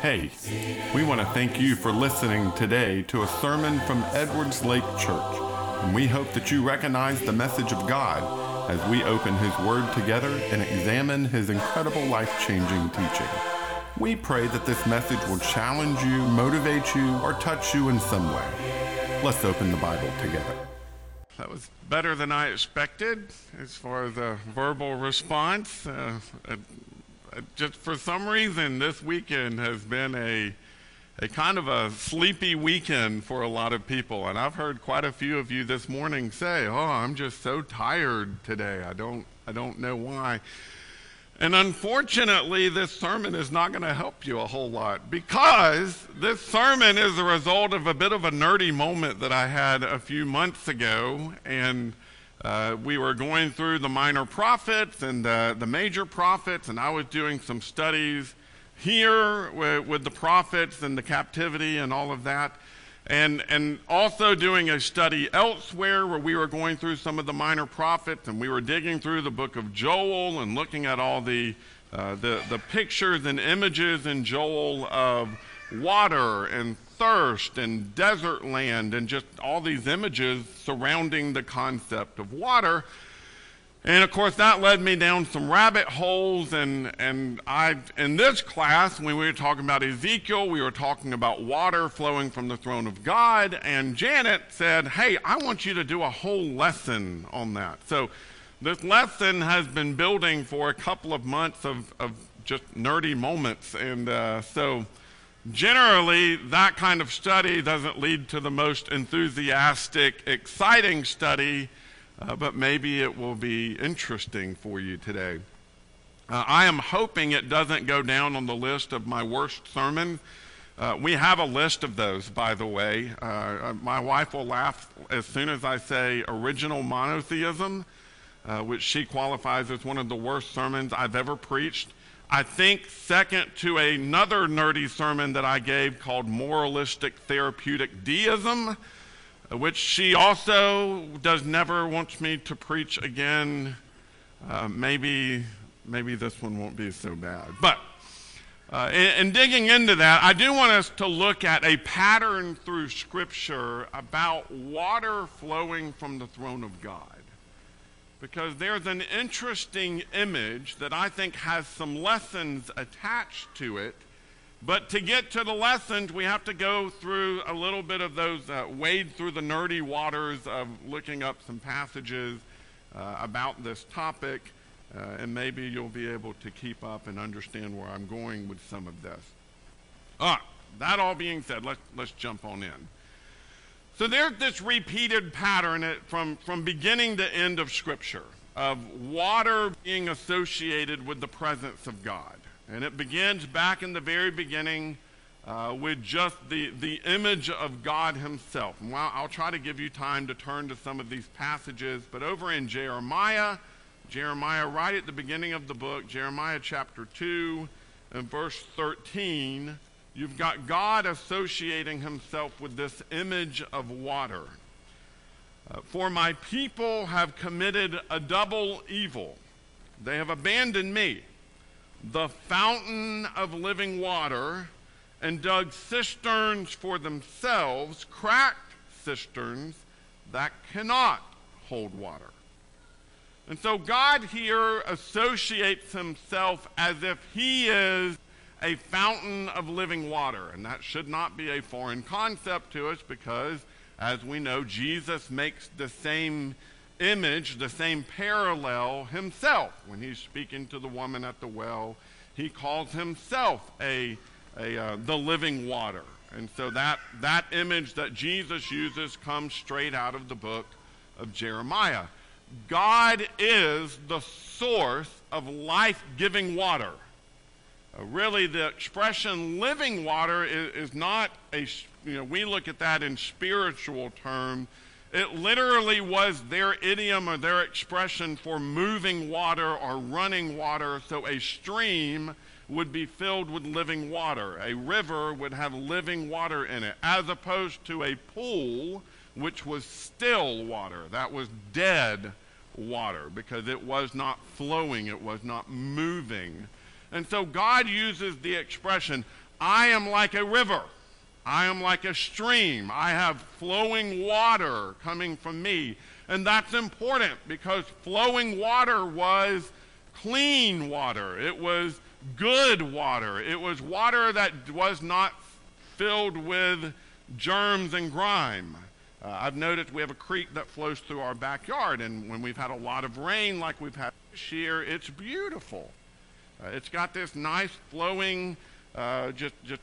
Hey, we want to thank you for listening today to a sermon from Edwards Lake Church, and we hope that you recognize the message of God as we open His Word together and examine His incredible life changing teaching. We pray that this message will challenge you, motivate you, or touch you in some way. Let's open the Bible together. That was better than I expected as far as a verbal response. Uh, uh, just for some reason, this weekend has been a a kind of a sleepy weekend for a lot of people, and I've heard quite a few of you this morning say, "Oh, I'm just so tired today. I don't I don't know why." And unfortunately, this sermon is not going to help you a whole lot because this sermon is a result of a bit of a nerdy moment that I had a few months ago. And uh, we were going through the minor prophets and uh, the major prophets, and I was doing some studies here with, with the prophets and the captivity and all of that and and also doing a study elsewhere where we were going through some of the minor prophets and we were digging through the book of Joel and looking at all the uh, the the pictures and images in Joel of water and thirst and desert land and just all these images surrounding the concept of water and of course, that led me down some rabbit holes. And, and I, in this class, when we were talking about Ezekiel, we were talking about water flowing from the throne of God. And Janet said, Hey, I want you to do a whole lesson on that. So this lesson has been building for a couple of months of, of just nerdy moments. And uh, so generally, that kind of study doesn't lead to the most enthusiastic, exciting study uh, but maybe it will be interesting for you today. Uh, I am hoping it doesn't go down on the list of my worst sermon. Uh, we have a list of those, by the way. Uh, uh, my wife will laugh as soon as I say original monotheism, uh, which she qualifies as one of the worst sermons I've ever preached. I think second to another nerdy sermon that I gave called Moralistic Therapeutic Deism, which she also does never wants me to preach again. Uh, maybe, maybe this one won't be so bad. But uh, in, in, digging into that, I do want us to look at a pattern through Scripture about water flowing from the throne of God. Because there's an interesting image that I think has some lessons attached to it but to get to the lessons, we have to go through a little bit of those, uh, wade through the nerdy waters of looking up some passages uh, about this topic, uh, and maybe you'll be able to keep up and understand where I'm going with some of this. Ah, that all being said, let's, let's jump on in. So there's this repeated pattern from, from beginning to end of Scripture of water being associated with the presence of God. And it begins back in the very beginning uh, with just the, the image of God Himself. And well, I'll try to give you time to turn to some of these passages, but over in Jeremiah, Jeremiah, right at the beginning of the book, Jeremiah chapter 2 and verse 13, you've got God associating Himself with this image of water. Uh, For my people have committed a double evil. They have abandoned me the fountain of living water and dug cisterns for themselves, cracked cisterns that cannot hold water. And so God here associates himself as if he is a fountain of living water. And that should not be a foreign concept to us because, as we know, Jesus makes the same image, the same parallel himself. When he's speaking to the woman at the well, he calls himself a, a uh, the living water. And so that, that image that Jesus uses comes straight out of the book of Jeremiah. God is the source of life giving water. Uh, really, the expression living water is, is not a, you know, we look at that in spiritual terms it literally was their idiom or their expression for moving water or running water. So a stream would be filled with living water. A river would have living water in it, as opposed to a pool, which was still water. That was dead water because it was not flowing, it was not moving. And so God uses the expression, I am like a river. I am like a stream. I have flowing water coming from me. And that's important because flowing water was clean water. It was good water. It was water that was not filled with germs and grime. Uh, I've noticed we have a creek that flows through our backyard, and when we've had a lot of rain like we've had this year, it's beautiful. Uh, it's got this nice flowing, uh, just, just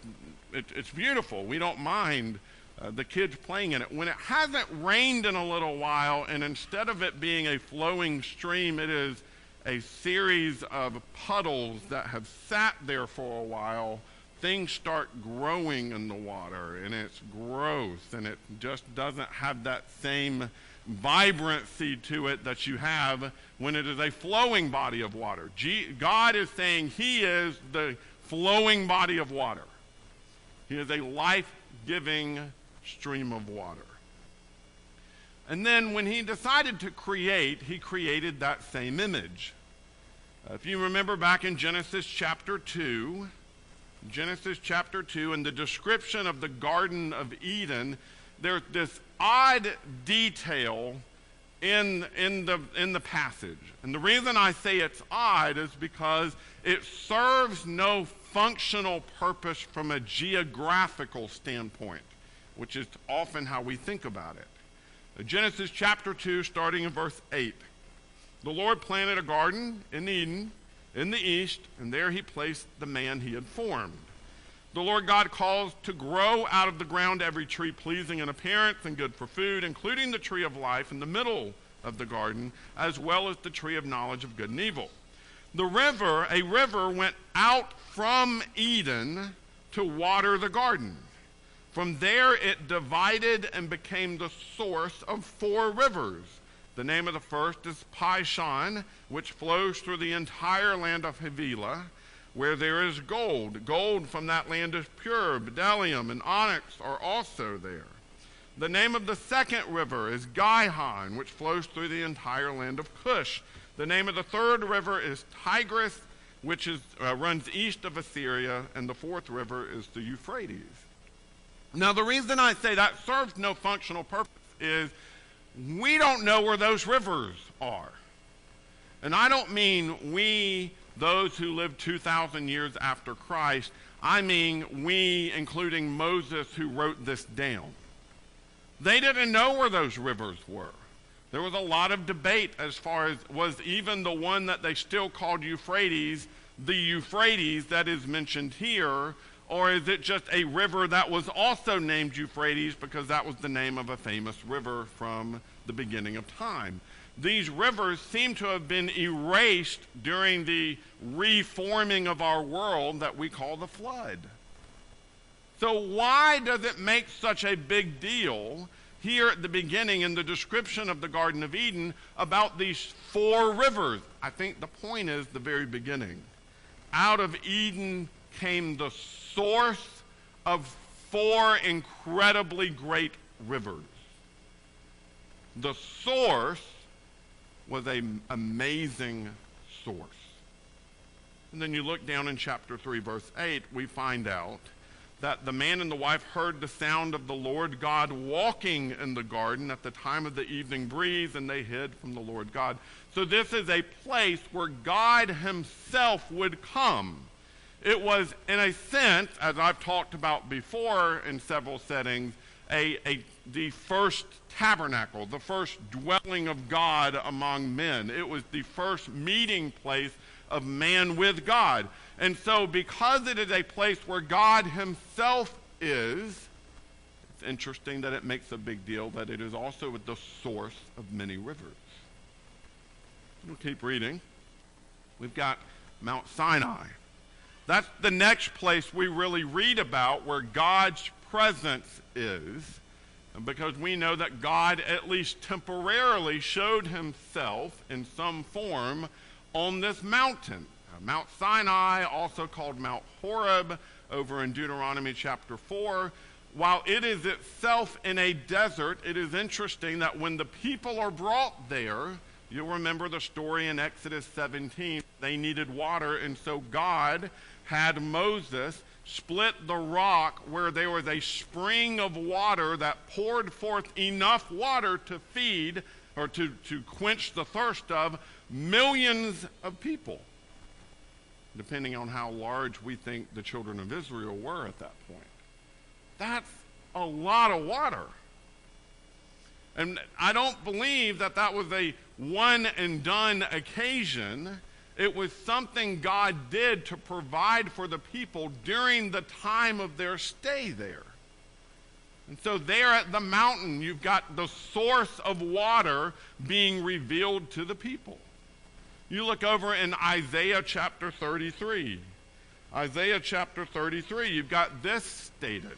it, it's beautiful. We don't mind uh, the kids playing in it. When it hasn't rained in a little while, and instead of it being a flowing stream, it is a series of puddles that have sat there for a while things start growing in the water and it's growth and it just doesn't have that same vibrancy to it that you have when it is a flowing body of water. God is saying He is the flowing body of water, He is a life giving stream of water. And then when He decided to create, He created that same image. Uh, if you remember back in Genesis chapter 2, Genesis chapter 2, and the description of the Garden of Eden, there's this odd detail in, in, the, in the passage. And the reason I say it's odd is because it serves no functional purpose from a geographical standpoint, which is often how we think about it. Uh, Genesis chapter 2, starting in verse 8. The Lord planted a garden in Eden in the east, and there he placed the man he had formed. The Lord God caused to grow out of the ground every tree pleasing in appearance and good for food, including the tree of life in the middle of the garden, as well as the tree of knowledge of good and evil. The river, a river, went out from Eden to water the garden. From there, it divided and became the source of four rivers the name of the first is Pishon, which flows through the entire land of Havilah, where there is gold. Gold from that land is pure. Bdellium and onyx are also there. The name of the second river is Gihon, which flows through the entire land of Cush. The name of the third river is Tigris, which is, uh, runs east of Assyria, and the fourth river is the Euphrates. Now, the reason I say that serves no functional purpose is we don't know where those rivers are. And I don't mean we, those who lived 2,000 years after Christ, I mean we, including Moses, who wrote this down. They didn't know where those rivers were. There was a lot of debate as far as was even the one that they still called Euphrates, the Euphrates that is mentioned here, or is it just a river that was also named Euphrates because that was the name of a famous river from the beginning of time? These rivers seem to have been erased during the reforming of our world that we call the flood. So, why does it make such a big deal here at the beginning in the description of the Garden of Eden about these four rivers? I think the point is the very beginning. Out of Eden came the source of four incredibly great rivers. The source was an amazing source. And then you look down in chapter 3, verse 8, we find out that the man and the wife heard the sound of the Lord God walking in the garden at the time of the evening breeze, and they hid from the Lord God. So, this is a place where God Himself would come it was, in a sense, as I've talked about before in several settings, a, a, the first tabernacle, the first dwelling of God among men. It was the first meeting place of man with God. And so, because it is a place where God Himself is, it's interesting that it makes a big deal that it is also the source of many rivers. We'll keep reading. We've got Mount Sinai. That's the next place we really read about where God's presence is, because we know that God, at least temporarily, showed himself in some form on this mountain. Uh, Mount Sinai, also called Mount Horeb, over in Deuteronomy chapter 4. While it is itself in a desert, it is interesting that when the people are brought there, You'll remember the story in Exodus 17. They needed water, and so God had Moses split the rock where there was a spring of water that poured forth enough water to feed or to, to quench the thirst of millions of people, depending on how large we think the children of Israel were at that point. That's a lot of water. And I don't believe that that was a one and done occasion. It was something God did to provide for the people during the time of their stay there. And so, there at the mountain, you've got the source of water being revealed to the people. You look over in Isaiah chapter 33. Isaiah chapter 33, you've got this stated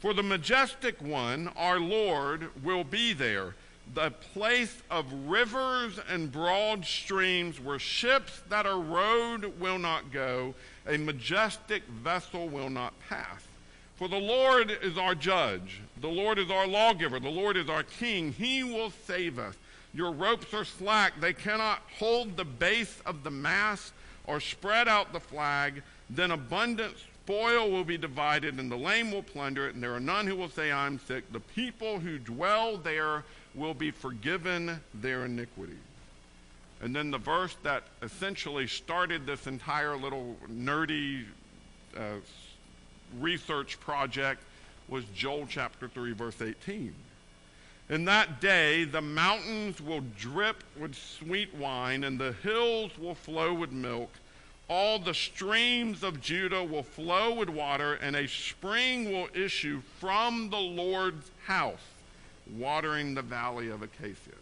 For the majestic one, our Lord, will be there the place of rivers and broad streams where ships that are rowed will not go, a majestic vessel will not pass. For the Lord is our judge, the Lord is our lawgiver, the Lord is our king. He will save us. Your ropes are slack, they cannot hold the base of the mast or spread out the flag. Then abundant spoil will be divided, and the lame will plunder it, and there are none who will say, I'm sick. The people who dwell there will be forgiven their iniquity. And then the verse that essentially started this entire little nerdy uh, research project was Joel chapter 3, verse 18. In that day, the mountains will drip with sweet wine, and the hills will flow with milk. All the streams of Judah will flow with water, and a spring will issue from the Lord's house watering the valley of Acacia.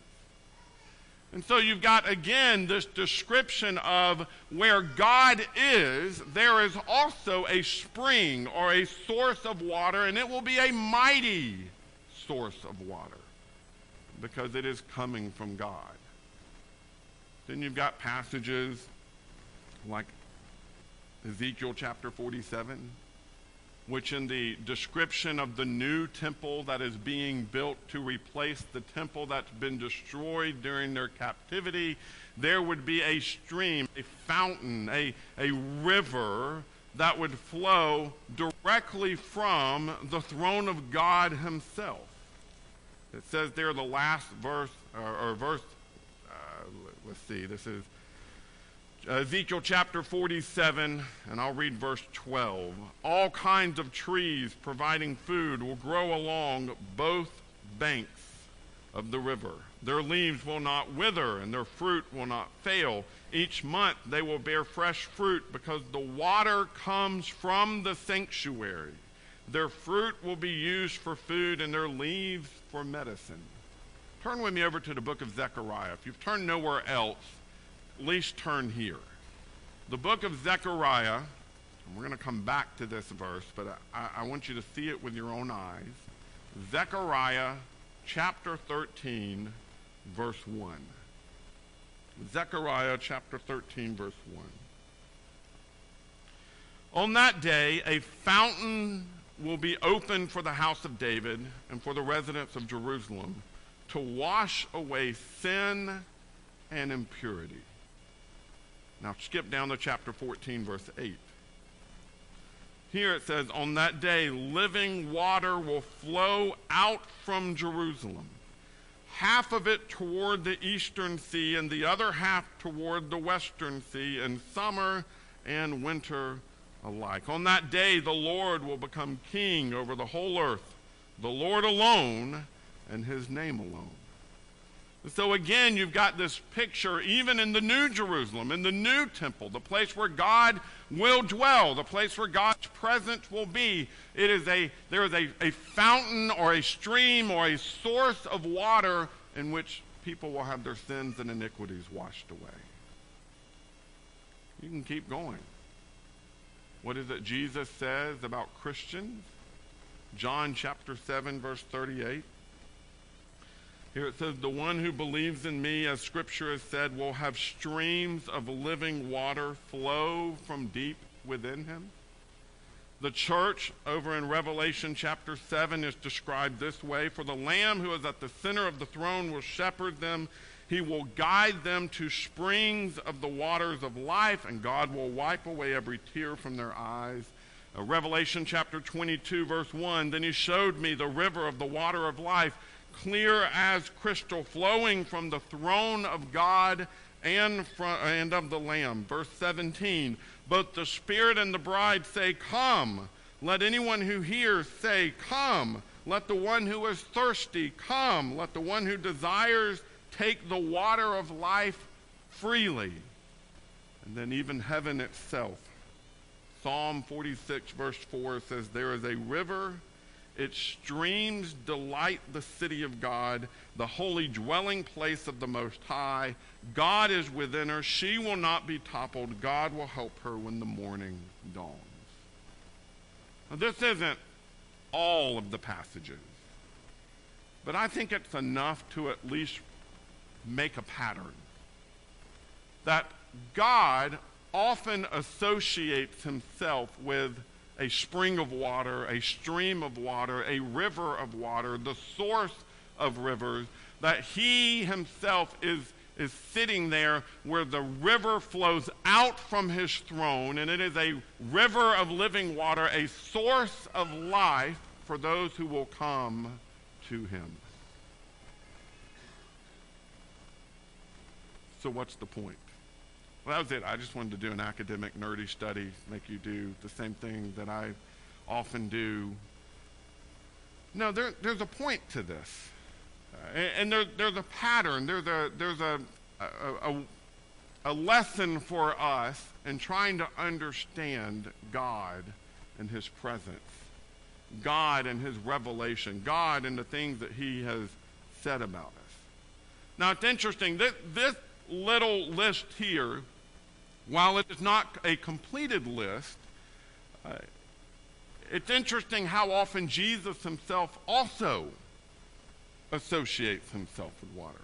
And so you've got again this description of where God is, there is also a spring or a source of water, and it will be a mighty source of water because it is coming from God. Then you've got passages like Ezekiel chapter 47 which in the description of the new temple that is being built to replace the temple that's been destroyed during their captivity, there would be a stream, a fountain, a, a river that would flow directly from the throne of God Himself. It says there, the last verse, or, or verse, uh, let's see, this is Ezekiel chapter 47, and I'll read verse 12. All kinds of trees providing food will grow along both banks of the river. Their leaves will not wither, and their fruit will not fail. Each month they will bear fresh fruit because the water comes from the sanctuary. Their fruit will be used for food, and their leaves for medicine. Turn with me over to the book of Zechariah. If you've turned nowhere else, at least turn here. The book of Zechariah, we're going to come back to this verse, but I, I want you to see it with your own eyes. Zechariah chapter 13, verse 1. Zechariah chapter 13, verse 1. On that day, a fountain will be opened for the house of David and for the residents of Jerusalem to wash away sin and impurity. Now skip down to chapter 14, verse 8. Here it says, On that day, living water will flow out from Jerusalem, half of it toward the eastern sea, and the other half toward the western sea, in summer and winter alike. On that day, the Lord will become king over the whole earth, the Lord alone, and his name alone. So again, you've got this picture, even in the New Jerusalem, in the new temple, the place where God will dwell, the place where God's presence will be. It is a, there is a, a fountain or a stream or a source of water in which people will have their sins and iniquities washed away. You can keep going. What is it Jesus says about Christians? John chapter 7, verse 38. Here it says, The one who believes in me, as scripture has said, will have streams of living water flow from deep within him. The church over in Revelation chapter 7 is described this way For the Lamb who is at the center of the throne will shepherd them He will guide them to springs of the waters of life, and God will wipe away every tear from their eyes. Uh, Revelation chapter 22, verse 1 Then he showed me the river of the water of life, clear as crystal, flowing from the throne of God and, from, and of the Lamb. Verse 17 Both the Spirit and the bride say, Come. Let anyone who hears say, Come. Let the one who is thirsty come. Let the one who desires take the water of life freely. And then even heaven itself. Psalm 46, verse 4 says, There is a river, its streams delight the city of God, the holy dwelling place of the Most High. God is within her. She will not be toppled. God will help her when the morning dawns. Now, this isn't all of the passages, but I think it's enough to at least make a pattern. That God often associates himself with a spring of water, a stream of water, a river of water, the source of rivers, that he himself is, is sitting there where the river flows out from his throne, and it is a river of living water, a source of life for those who will come to him. So, what's the point? Well, that was it. I just wanted to do an academic, nerdy study, make you do the same thing that I often do. No, there, there's a point to this. Uh, and, there, there's a pattern, there's, a, there's a, a, a, a lesson for us in trying to understand God and His presence, God and His revelation, God and the things that He has said about us. Now, it's interesting. This, this little list here, while it is not a completed list, uh, it's interesting how often Jesus himself also associates himself with water.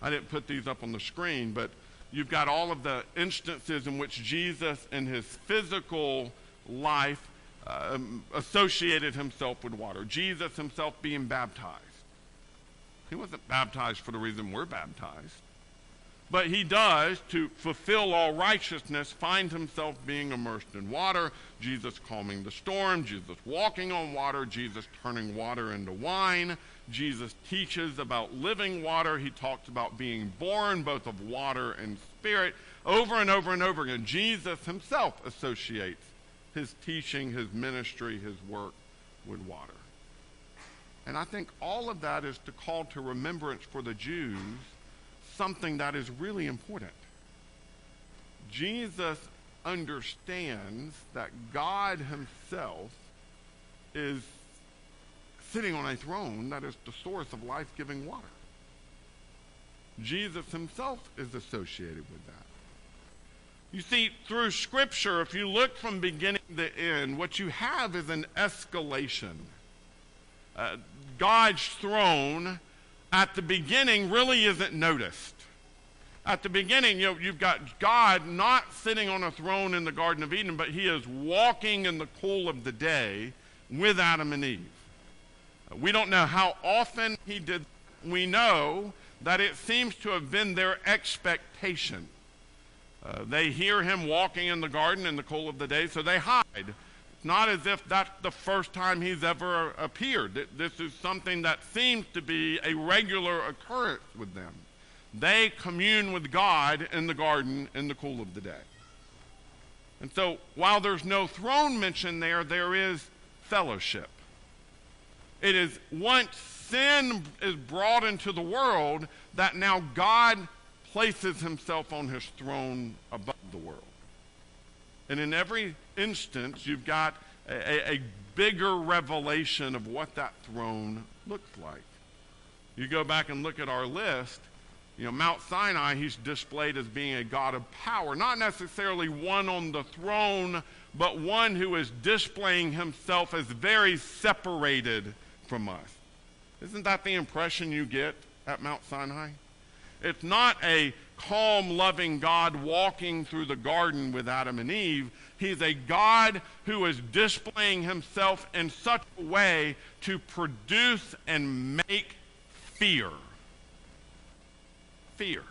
I didn't put these up on the screen, but you've got all of the instances in which Jesus in his physical life um, associated himself with water. Jesus himself being baptized. He wasn't baptized for the reason we're baptized. But he does, to fulfill all righteousness, find himself being immersed in water, Jesus calming the storm, Jesus walking on water, Jesus turning water into wine. Jesus teaches about living water. He talks about being born both of water and spirit. Over and over and over again, Jesus himself associates his teaching, his ministry, his work with water. And I think all of that is to call to remembrance for the Jews something that is really important. Jesus understands that God Himself is sitting on a throne that is the source of life giving water. Jesus Himself is associated with that. You see, through Scripture, if you look from beginning to end, what you have is an escalation. Uh, God's throne at the beginning really isn't noticed. At the beginning, you know, you've got God not sitting on a throne in the Garden of Eden, but he is walking in the cool of the day with Adam and Eve. We don't know how often he did. We know that it seems to have been their expectation. Uh, they hear him walking in the garden in the cool of the day, so they hide. Not as if that's the first time he's ever appeared. This is something that seems to be a regular occurrence with them. They commune with God in the garden in the cool of the day. And so, while there's no throne mentioned there, there is fellowship. It is once sin is brought into the world that now God places himself on his throne above the world. And in every instance, you've got a, a bigger revelation of what that throne looks like. You go back and look at our list, you know, Mount Sinai, he's displayed as being a God of power, not necessarily one on the throne, but one who is displaying himself as very separated from us. Isn't that the impression you get at Mount Sinai? It's not a calm, loving God walking through the garden with Adam and Eve. He's a God who is displaying himself in such a way to produce and make fear fear.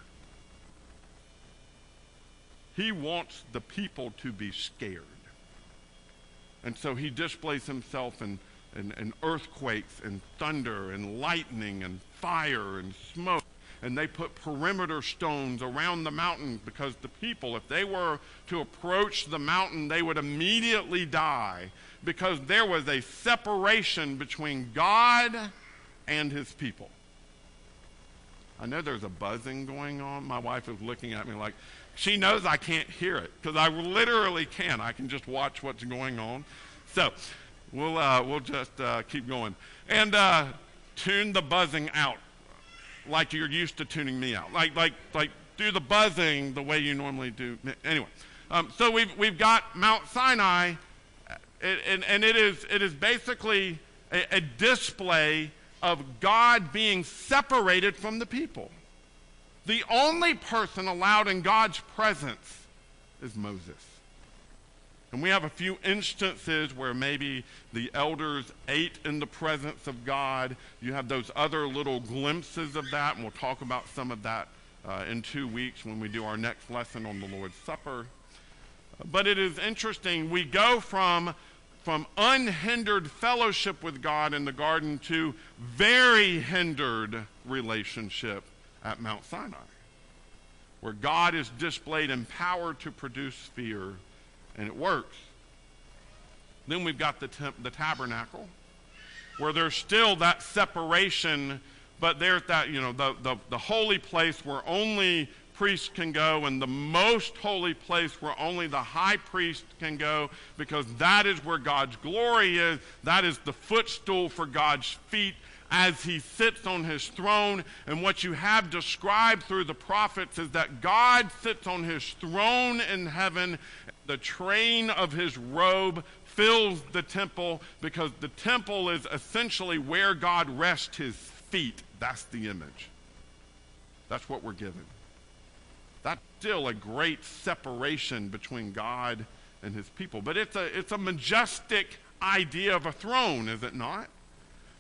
He wants the people to be scared. And so he displays himself in, in, in, earthquakes and thunder and lightning and fire and smoke. And they put perimeter stones around the mountain because the people, if they were to approach the mountain, they would immediately die because there was a separation between God and his people. I know there's a buzzing going on. My wife is looking at me like, she knows I can't hear it because I literally can. I can just watch what's going on. So we'll, uh, we'll just uh, keep going. And uh, tune the buzzing out like you're used to tuning me out. Like, like, like do the buzzing the way you normally do. Anyway, um, so we've, we've got Mount Sinai, and, and it, is, it is basically a, a display of God being separated from the people. The only person allowed in God's presence is Moses. And we have a few instances where maybe the elders ate in the presence of God. You have those other little glimpses of that, and we'll talk about some of that uh, in two weeks when we do our next lesson on the Lord's Supper. But it is interesting. We go from, from unhindered fellowship with God in the garden to very hindered relationship at Mount Sinai, where God is displayed in power to produce fear, and it works. Then we've got the, temp- the tabernacle, where there's still that separation, but there's that, you know, the, the, the holy place where only priests can go, and the most holy place where only the high priest can go, because that is where God's glory is. That is the footstool for God's feet as he sits on his throne. And what you have described through the prophets is that God sits on his throne in heaven. The train of his robe fills the temple because the temple is essentially where God rests his feet. That's the image. That's what we're given. That's still a great separation between God and his people. But it's a, it's a majestic idea of a throne, is it not?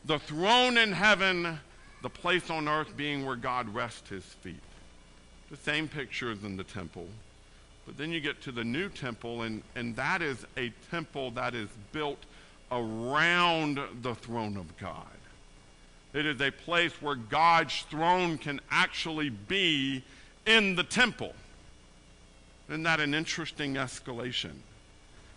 the throne in heaven, the place on earth being where God rests his feet. The same picture as in the temple. But then you get to the new temple, and, and that is a temple that is built around the throne of God. It is a place where God's throne can actually be in the temple. Isn't that an interesting escalation?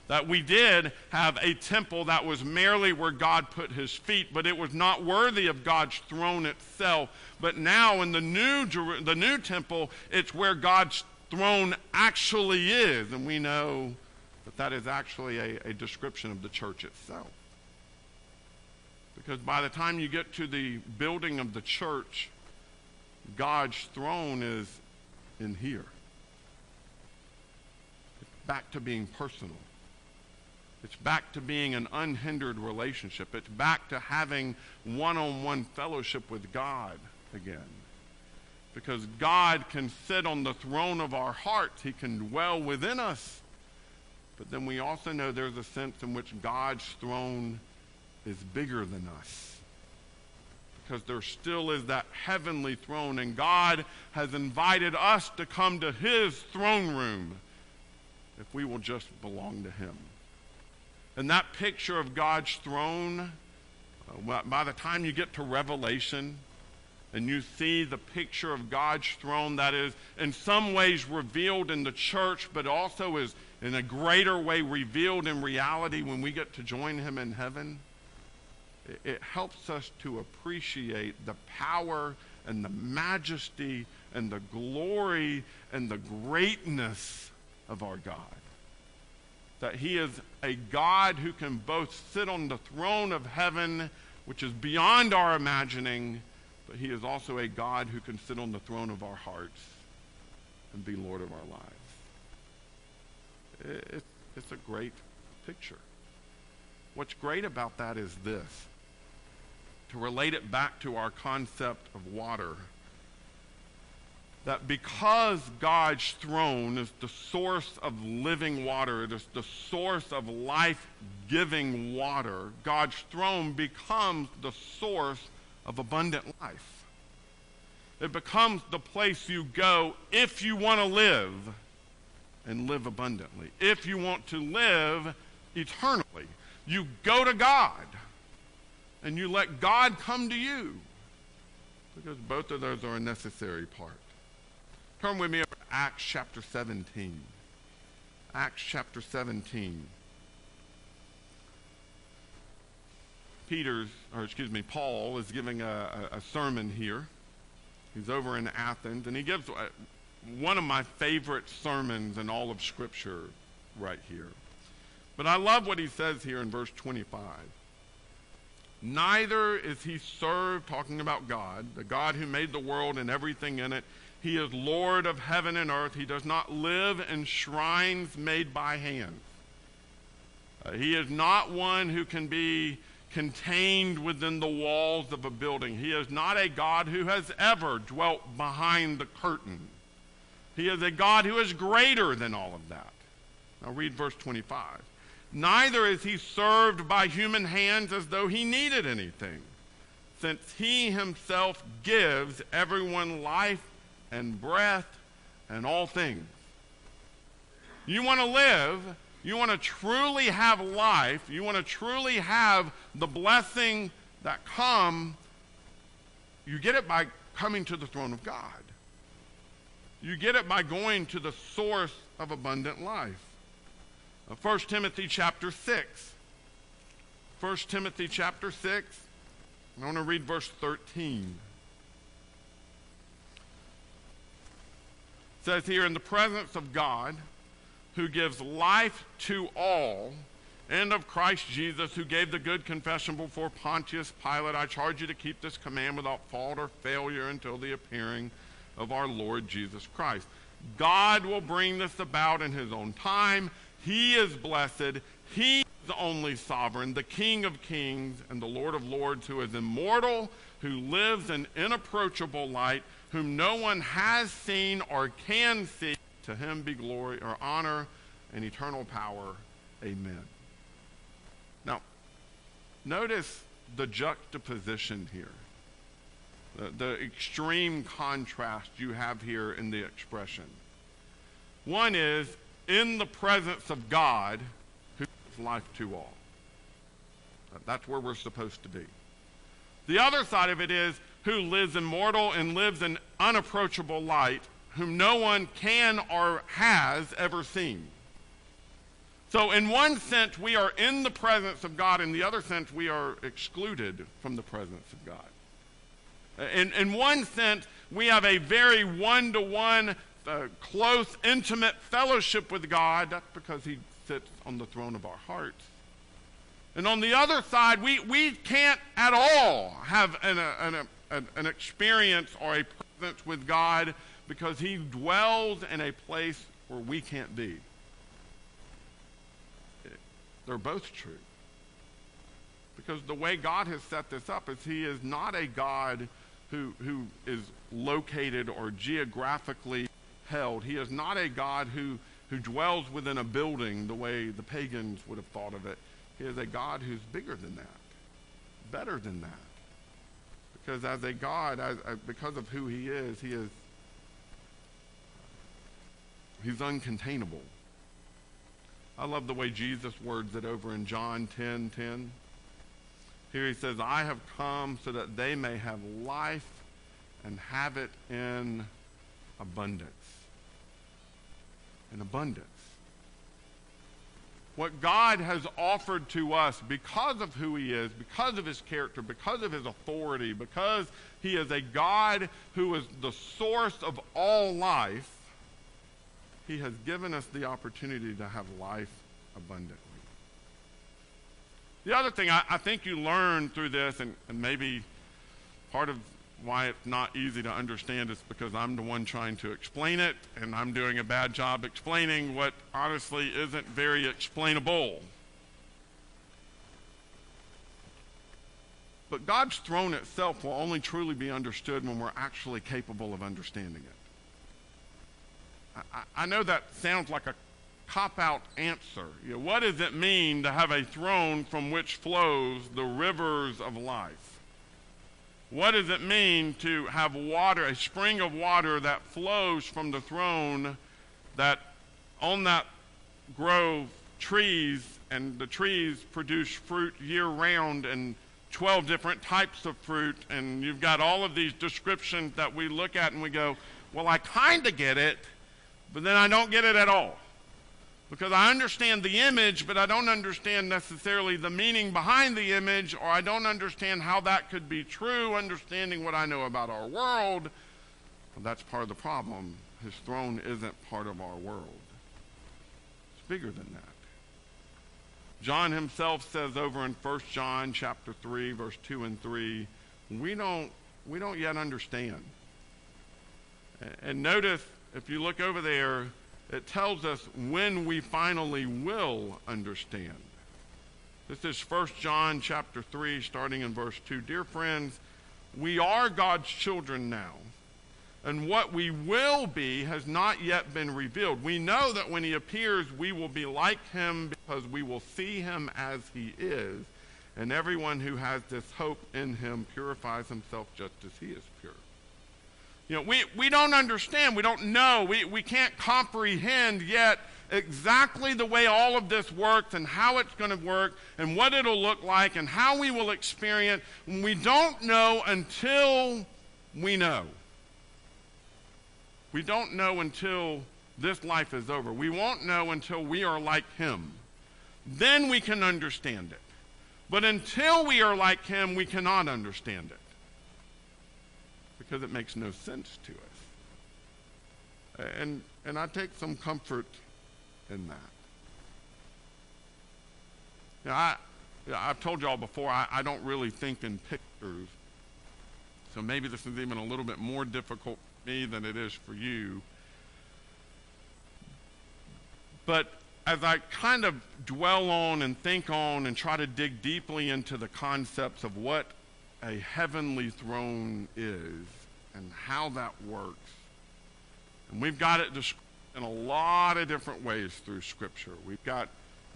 that we did have a temple that was merely where God put his feet, but it was not worthy of God's throne itself. But now in the new, the new temple, it's where God's throne actually is. And we know that that is actually a, a description of the church itself. Because by the time you get to the building of the church, God's throne is in here. It's back to being personal. It's back to being an unhindered relationship. It's back to having one on one fellowship with God again. Because God can sit on the throne of our hearts, He can dwell within us. But then we also know there's a sense in which God's throne is bigger than us. Because there still is that heavenly throne, and God has invited us to come to His throne room if we will just belong to Him. And that picture of God's throne, uh, by the time you get to Revelation and you see the picture of God's throne that is in some ways revealed in the church, but also is in a greater way revealed in reality when we get to join Him in heaven, it, helps us to appreciate the power and the majesty and the glory and the greatness of our God. That he is a God who can both sit on the throne of heaven, which is beyond our imagining, but he is also a God who can sit on the throne of our hearts and be Lord of our lives. It, it's a great picture. What's great about that is this to relate it back to our concept of water that because God's throne is the source of living water, it is the source of life giving water, God's throne becomes the source of abundant life. It becomes the place you go if you want to live and live abundantly. If you want to live eternally, you go to God and you let God come to you because both of those are a necessary part. Turn with me over to Acts chapter 17. Acts chapter 17. Peter's, or excuse me, Paul is giving a, a, sermon here. He's over in Athens, and he gives one of my favorite sermons in all of Scripture right here. But I love what he says here in verse 25. Neither is he served, talking about God, the God who made the world and everything in it. He is Lord of heaven and earth. He does not live in shrines made by hands. Uh, he is not one who can be contained within the walls of a building. He is not a God who has ever dwelt behind the curtain. He is a God who is greater than all of that. Now read verse 25. Neither is he served by human hands as though he needed anything, since he himself gives everyone life and breath and all things. You want to live, you want to truly have life, you want to truly have the blessing that come, you get it by coming to the throne of God. You get it by going to the source of abundant life. 1 uh, Timothy chapter 6. 1 Timothy chapter 6. I want to read verse 13. It says here, in the presence of God, who gives life to all, and of Christ Jesus, who gave the good confession before Pontius Pilate, I charge you to keep this command without fault or failure until the appearing of our Lord Jesus Christ. God will bring this about in his own time. He is blessed. He is the only sovereign, the King of kings and the Lord of lords, who is immortal, who lives in inapproachable light, whom no one has seen or can see. To him be glory or honor and eternal power. Amen. Now, notice the juxtaposition here, the, the extreme contrast you have here in the expression. One is in the presence of God who gives life to all. That's where we're supposed to be. The other side of it is who lives immortal and lives in unapproachable light, whom no one can or has ever seen. So, in one sense, we are in the presence of God. In the other sense, we are excluded from the presence of God. In, in one sense, we have a very one to one close, intimate fellowship with God. That's because He sits on the throne of our hearts. And on the other side, we, we can't at all have an, an, an, an experience or a presence with God because He dwells in a place where we can't be. They're both true. Because the way God has set this up is He is not a God who, who is located or geographically held. He is not a God who, who dwells within a building the way the pagans would have thought of it. He is a God who's bigger than that, better than that. Because as a God, as, as, because of who he is, he is he's uncontainable. I love the way Jesus words it over in John 10 10. Here he says, I have come so that they may have life and have it in abundance in abundance. What God has offered to us because of who He is, because of His character, because of His authority, because He is a God who is the source of all life, He has given us the opportunity to have life abundantly. The other thing I, I think you learn through this, and, and maybe part of why it's not easy to understand is because I'm the one trying to explain it, and I'm doing a bad job explaining what honestly isn't very explainable. But God's throne itself will only truly be understood when we're actually capable of understanding it. I, I know that sounds like a cop out answer. You know, what does it mean to have a throne from which flows the rivers of life? What does it mean to have water, a spring of water that flows from the throne, that on that grove trees, and the trees produce fruit year round and 12 different types of fruit, and you've got all of these descriptions that we look at and we go, well, I kind of get it, but then I don't get it at all. Because I understand the image, but I don't understand necessarily the meaning behind the image, or I don't understand how that could be true, understanding what I know about our world. Well, that's part of the problem. His throne isn't part of our world, it's bigger than that. John himself says over in 1 John chapter 3 verse 2 and 3, we don't we don't yet understand. And notice if you look over there, it tells us when we finally will understand. This is 1 John chapter 3 starting in verse 2. Dear friends, we are God's children now, and what we will be has not yet been revealed. We know that when he appears, we will be like him because we will see him as he is, and everyone who has this hope in him purifies himself just as he is pure. You know, we, we don't understand, we don't know, we, we can't comprehend yet exactly the way all of this works and how it's going to work and what it'll look like and how we will experience. We don't know until we know. We don't know until this life is over. We won't know until we are like Him. Then we can understand it. But until we are like Him, we cannot understand it because it makes no sense to us. And, and I take some comfort in that. Know, I, I've told y'all before, I, I don't really think in pictures. So maybe this is even a little bit more difficult for me than it is for you. But as I kind of dwell on and think on and try to dig deeply into the concepts of what a heavenly throne is, and how that works. And we've got it in a lot of different ways through Scripture. We've got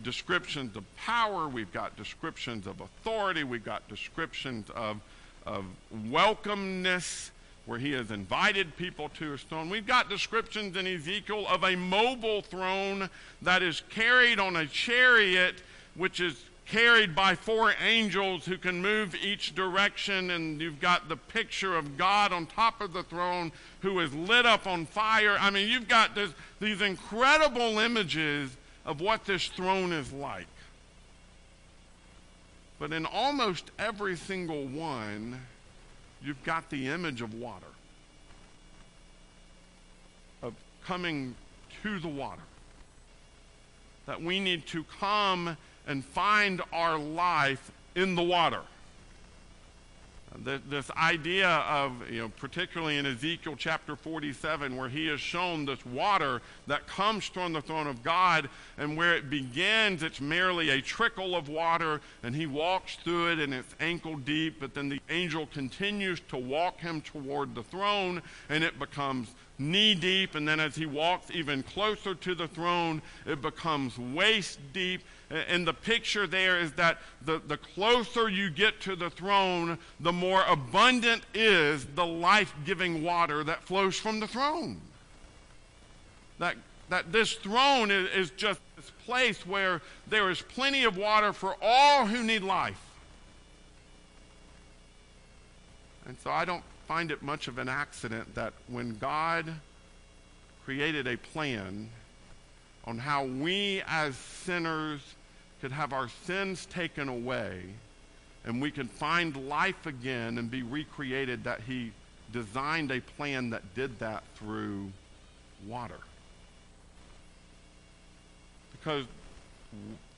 descriptions of power, we've got descriptions of authority, we've got descriptions of, of welcomeness, where he has invited people to his throne. We've got descriptions in Ezekiel of a mobile throne that is carried on a chariot, which is carried by four angels who can move each direction, and you've got the picture of God on top of the throne who is lit up on fire. I mean, you've got this, these incredible images of what this throne is like. But in almost every single one, you've got the image of water, of coming to the water. That we need to come and find our life in the water. Uh, this idea of, you know, particularly in Ezekiel chapter 47, where he is shown this water that comes from the throne of God, and where it begins, it's merely a trickle of water, and he walks through it, and it's ankle deep, but then the angel continues to walk him toward the throne, and it becomes knee deep, and then as he walks even closer to the throne, it becomes waist deep, and the picture there is that the, the closer you get to the throne, the more abundant is the life giving water that flows from the throne. That, that this throne is, is just this place where there is plenty of water for all who need life. And so I don't find it much of an accident that when God created a plan on how we as sinners could have our sins taken away and we could find life again and be recreated, that he designed a plan that did that through water. Because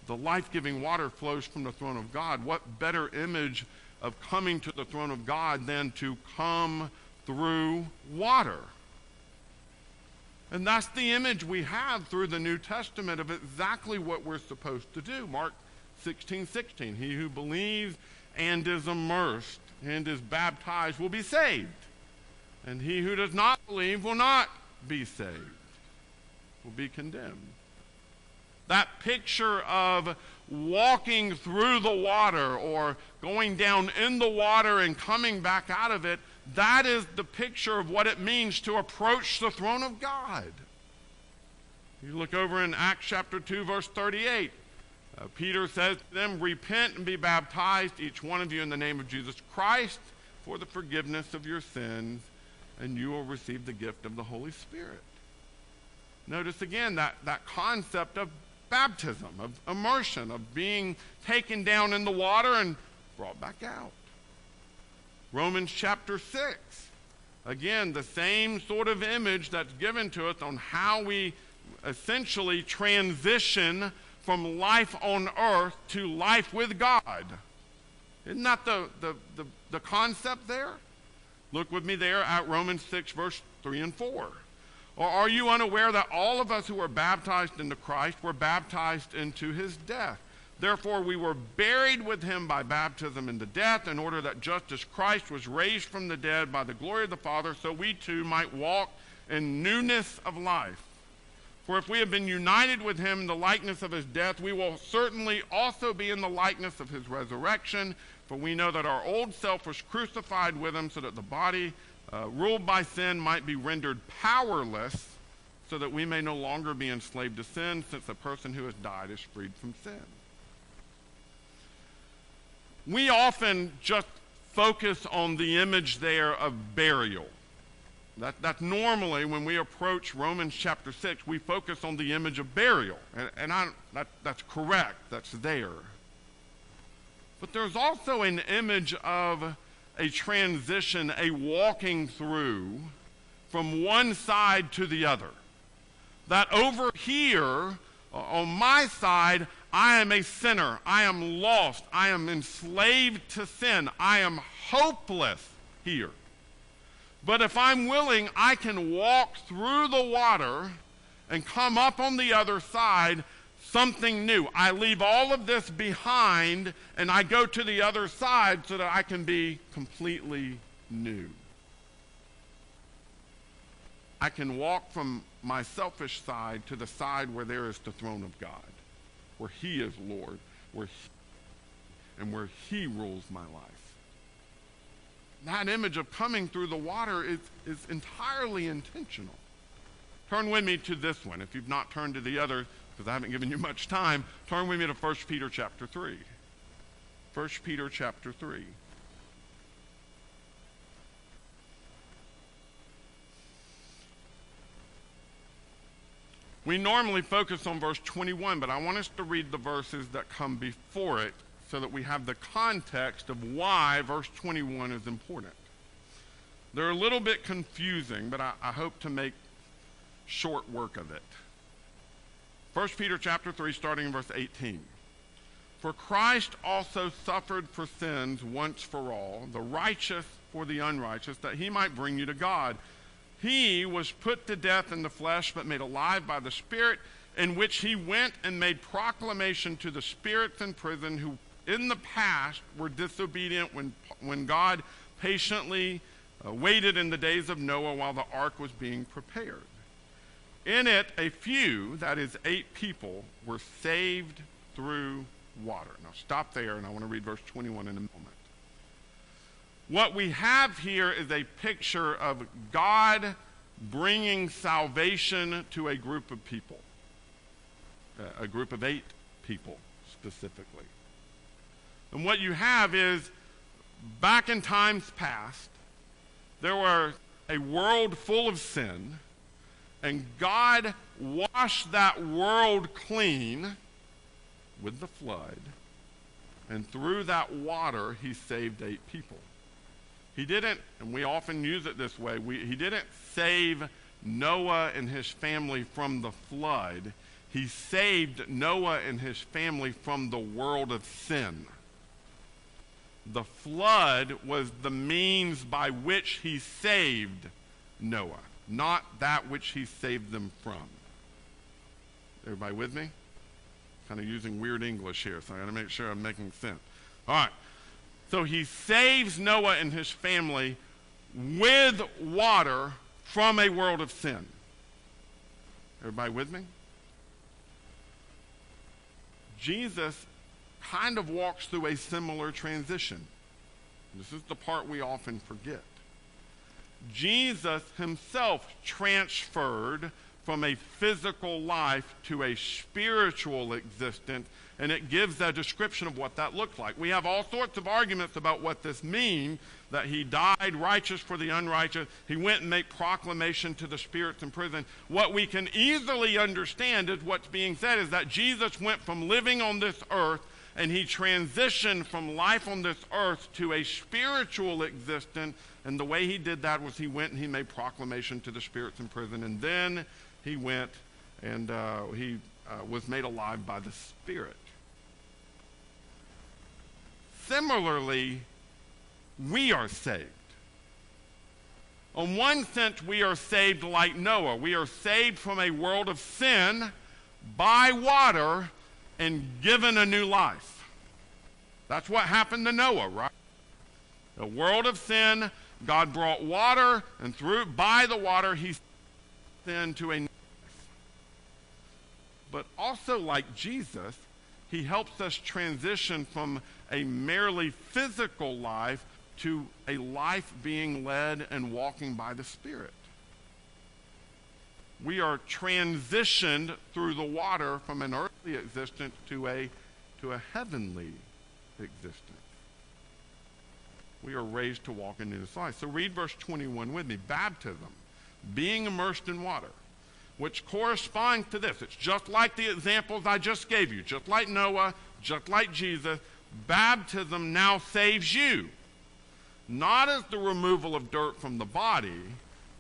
the life giving water flows from the throne of God. What better image of coming to the throne of God than to come through water? And that's the image we have through the New Testament of exactly what we're supposed to do. Mark 16 16. He who believes and is immersed and is baptized will be saved. And he who does not believe will not be saved, will be condemned. That picture of walking through the water or going down in the water and coming back out of it, that is the picture of what it means to approach the throne of God. You look over in Acts chapter 2, verse 38. Uh, Peter says to them, Repent and be baptized, each one of you, in the name of Jesus Christ, for the forgiveness of your sins, and you will receive the gift of the Holy Spirit. Notice again that, that concept of baptism, of immersion, of being taken down in the water and brought back out. Romans chapter 6. Again, the same sort of image that's given to us on how we essentially transition from life on earth to life with God. Isn't that the, the, the, the concept there? Look with me there at Romans 6, verse 3 and 4. Or are you unaware that all of us who were baptized into Christ were baptized into his death? Therefore, we were buried with him by baptism into death, in order that just as Christ was raised from the dead by the glory of the Father, so we too might walk in newness of life. For if we have been united with him in the likeness of his death, we will certainly also be in the likeness of his resurrection. For we know that our old self was crucified with him, so that the body uh, ruled by sin might be rendered powerless, so that we may no longer be enslaved to sin, since the person who has died is freed from sin. We often just focus on the image there of burial. That, that's normally when we approach Romans chapter 6, we focus on the image of burial. And, and I, that, that's correct, that's there. But there's also an image of a transition, a walking through from one side to the other. That over here, uh, on my side, I am a sinner. I am lost. I am enslaved to sin. I am hopeless here. But if I'm willing, I can walk through the water and come up on the other side something new. I leave all of this behind and I go to the other side so that I can be completely new. I can walk from my selfish side to the side where there is the throne of God, where He is Lord, where he, and where He rules my life. That image of coming through the water is, is entirely intentional. Turn with me to this one. If you've not turned to the other, because I haven't given you much time, turn with me to 1 Peter chapter 3. 1 Peter chapter 3. We normally focus on verse 21, but I want us to read the verses that come before it so that we have the context of why verse 21 is important. They're a little bit confusing, but I, I hope to make short work of it. 1 Peter chapter 3, starting in verse 18. For Christ also suffered for sins once for all, the righteous for the unrighteous, that he might bring you to God. He was put to death in the flesh, but made alive by the Spirit, in which he went and made proclamation to the spirits in prison who in the past were disobedient when, when God patiently uh, waited in the days of Noah while the ark was being prepared. In it, a few, that is, eight people, were saved through water. Now, stop there, and I want to read verse 21 in a moment. What we have here is a picture of God bringing salvation to a group of people, uh, a group of eight people specifically. And what you have is, back in times past, there were a world full of sin and God washed that world clean with the flood. And through that water, he saved eight people. He didn't, and we often use it this way, we, he didn't save Noah and his family from the flood. He saved Noah and his family from the world of sin. The flood was the means by which he saved Noah not that which he saved them from. Everybody with me? Kind of using weird English here, so I got to make sure I'm making sense. All right. So he saves Noah and his family with water from a world of sin. Everybody with me? Jesus kind of walks through a similar transition. This is the part we often forget. Jesus himself transferred from a physical life to a spiritual existence, and it gives a description of what that looked like. We have all sorts of arguments about what this means that he died righteous for the unrighteous. He went and made proclamation to the spirits in prison. What we can easily understand is what's being said is that Jesus went from living on this earth and he transitioned from life on this earth to a spiritual existence. And the way he did that was he went and he made proclamation to the spirits in prison. And then he went and uh, he uh, was made alive by the Spirit. Similarly, we are saved. In one sense, we are saved like Noah. We are saved from a world of sin by water and given a new life. That's what happened to Noah, right? A world of sin, God brought water, and through by the water, he sin to a new life. But also, like Jesus, he helps us transition from a merely physical life to a life being led and walking by the Spirit. We are transitioned through the water from an earthly existence to a, to a heavenly existence. We are raised to walk in newness life. So read verse 21 with me. Baptism, being immersed in water, which corresponds to this. It's just like the examples I just gave you, just like Noah, just like Jesus. Baptism now saves you not as the removal of dirt from the body,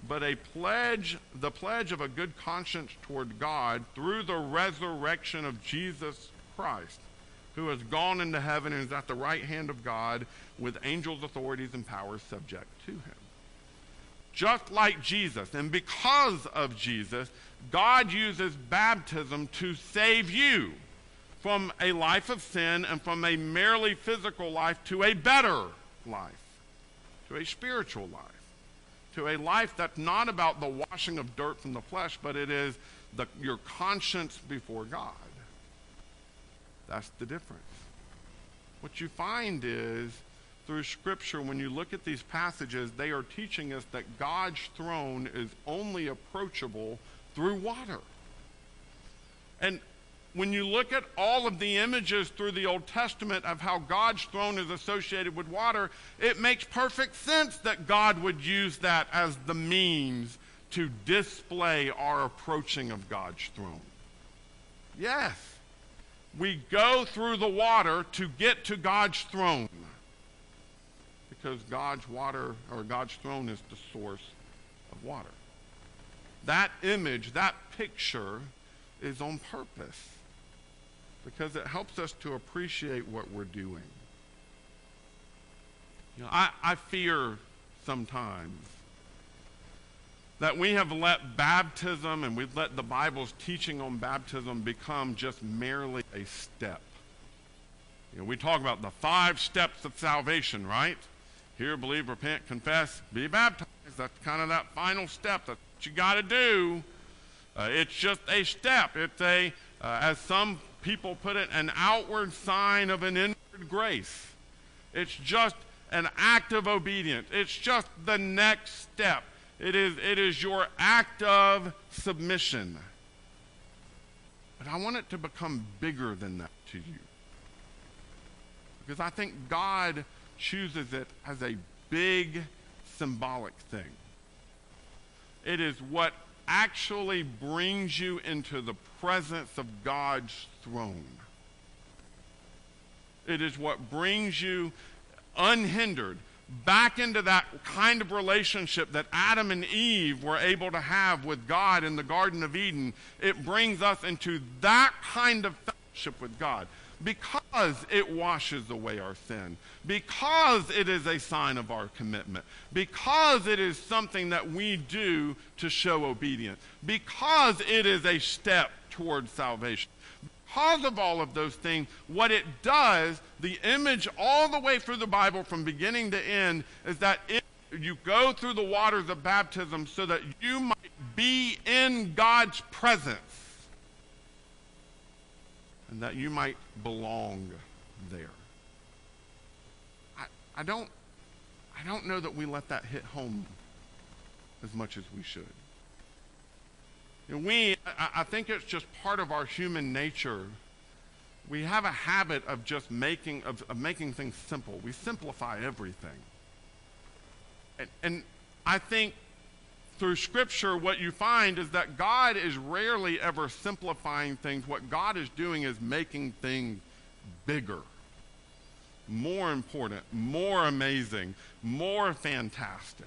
but a pledge, the pledge of a good conscience toward God through the resurrection of Jesus Christ, who has gone into heaven and is at the right hand of God with angels, authorities, and powers subject to him. Just like Jesus, and because of Jesus, God uses baptism to save you from a life of sin and from a merely physical life to a better life to a spiritual life, to a life that's not about the washing of dirt from the flesh, but it is the, your conscience before God. That's the difference. What you find is through Scripture, when you look at these passages, they are teaching us that God's throne is only approachable through water. And when you look at all of the images through the Old Testament of how God's throne is associated with water, it makes perfect sense that God would use that as the means to display our approaching of God's throne. Yes, we go through the water to get to God's throne because God's water or God's throne is the source of water. That image, that picture is on purpose because it helps us to appreciate what we're doing. You know, I, I fear sometimes that we have let baptism and we've let the Bible's teaching on baptism become just merely a step. You know, we talk about the five steps of salvation, right? Hear, believe, repent, confess, be baptized. That's kind of that final step. that you got to do. Uh, it's just a step. It's a, uh, as some people put it, an outward sign of an inward grace. It's just an act of obedience. It's just the next step. It is, it is your act of submission. But I want it to become bigger than that to you. Because I think God chooses it as a big symbolic thing. It is what actually brings you into the presence of God's throne. It is what brings you unhindered back into that kind of relationship that Adam and Eve were able to have with God in the Garden of Eden. It brings us into that kind of fellowship with God because it washes away our sin, because it is a sign of our commitment, because it is something that we do to show obedience, because it is a step towards salvation. Because of all of those things, what it does, the image all the way through the Bible from beginning to end, is that you go through the waters of baptism so that you might be in God's presence and that you might belong there. I, I don't I don't know that we let that hit home as much as we should. Know, we, I, I think it's just part of our human nature. We have a habit of just making, of, of making things simple. We simplify everything. And, and I think through Scripture, what you find is that God is rarely ever simplifying things. What God is doing is making things bigger, more important, more amazing, more fantastic.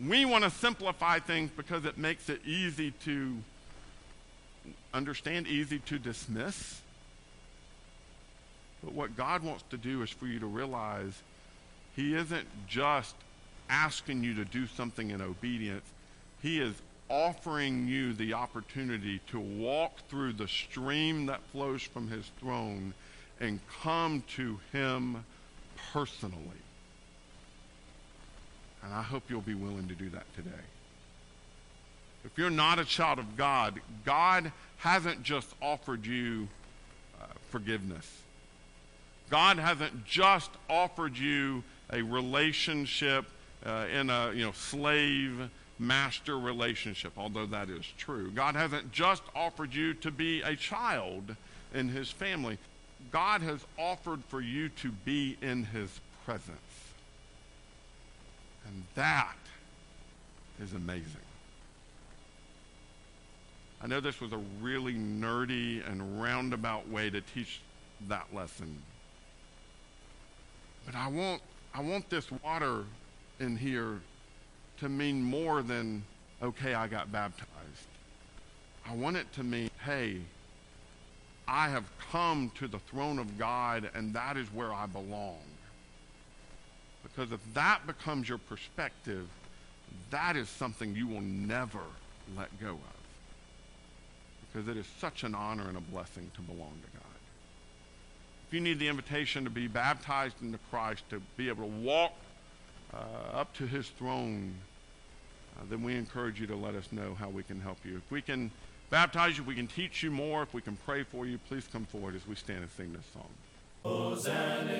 We want to simplify things because it makes it easy to understand, easy to dismiss. But what God wants to do is for you to realize He isn't just asking you to do something in obedience, He is offering you the opportunity to walk through the stream that flows from His throne and come to Him personally. And I hope you'll be willing to do that today. If you're not a child of God, God hasn't just offered you uh, forgiveness. God hasn't just offered you a relationship uh, in a you know slave master relationship, although that is true. God hasn't just offered you to be a child in his family. God has offered for you to be in his presence. And that is amazing. I know this was a really nerdy and roundabout way to teach that lesson. But I want, I want this water in here to mean more than, okay, I got baptized. I want it to mean, hey, I have come to the throne of God and that is where I belong. Because if that becomes your perspective, that is something you will never let go of. Because it is such an honor and a blessing to belong to God. If you need the invitation to be baptized into Christ, to be able to walk uh, up to his throne, uh, then we encourage you to let us know how we can help you. If we can baptize you, if we can teach you more, if we can pray for you, please come forward as we stand and sing this song. Hosanna.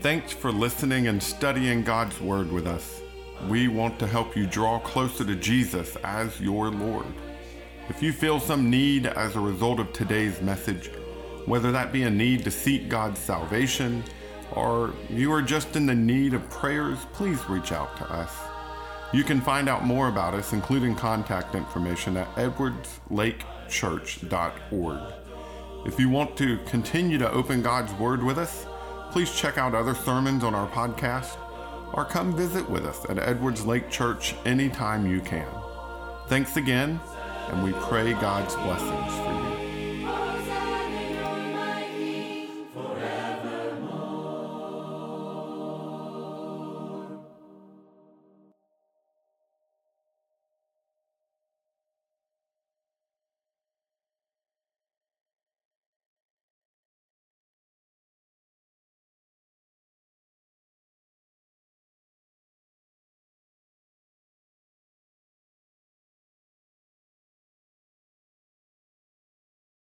Thanks for listening and studying God's Word with us. We want to help you draw closer to Jesus as your Lord. If you feel some need as a result of today's message, whether that be a need to seek God's salvation, or you are just in the need of prayers, please reach out to us. You can find out more about us, including contact information, at edwardslakechurch.org. If you want to continue to open God's Word with us, please check out other sermons on our podcast or come visit with us at Edwards Lake Church anytime you can. Thanks again, and we pray God's blessings for you.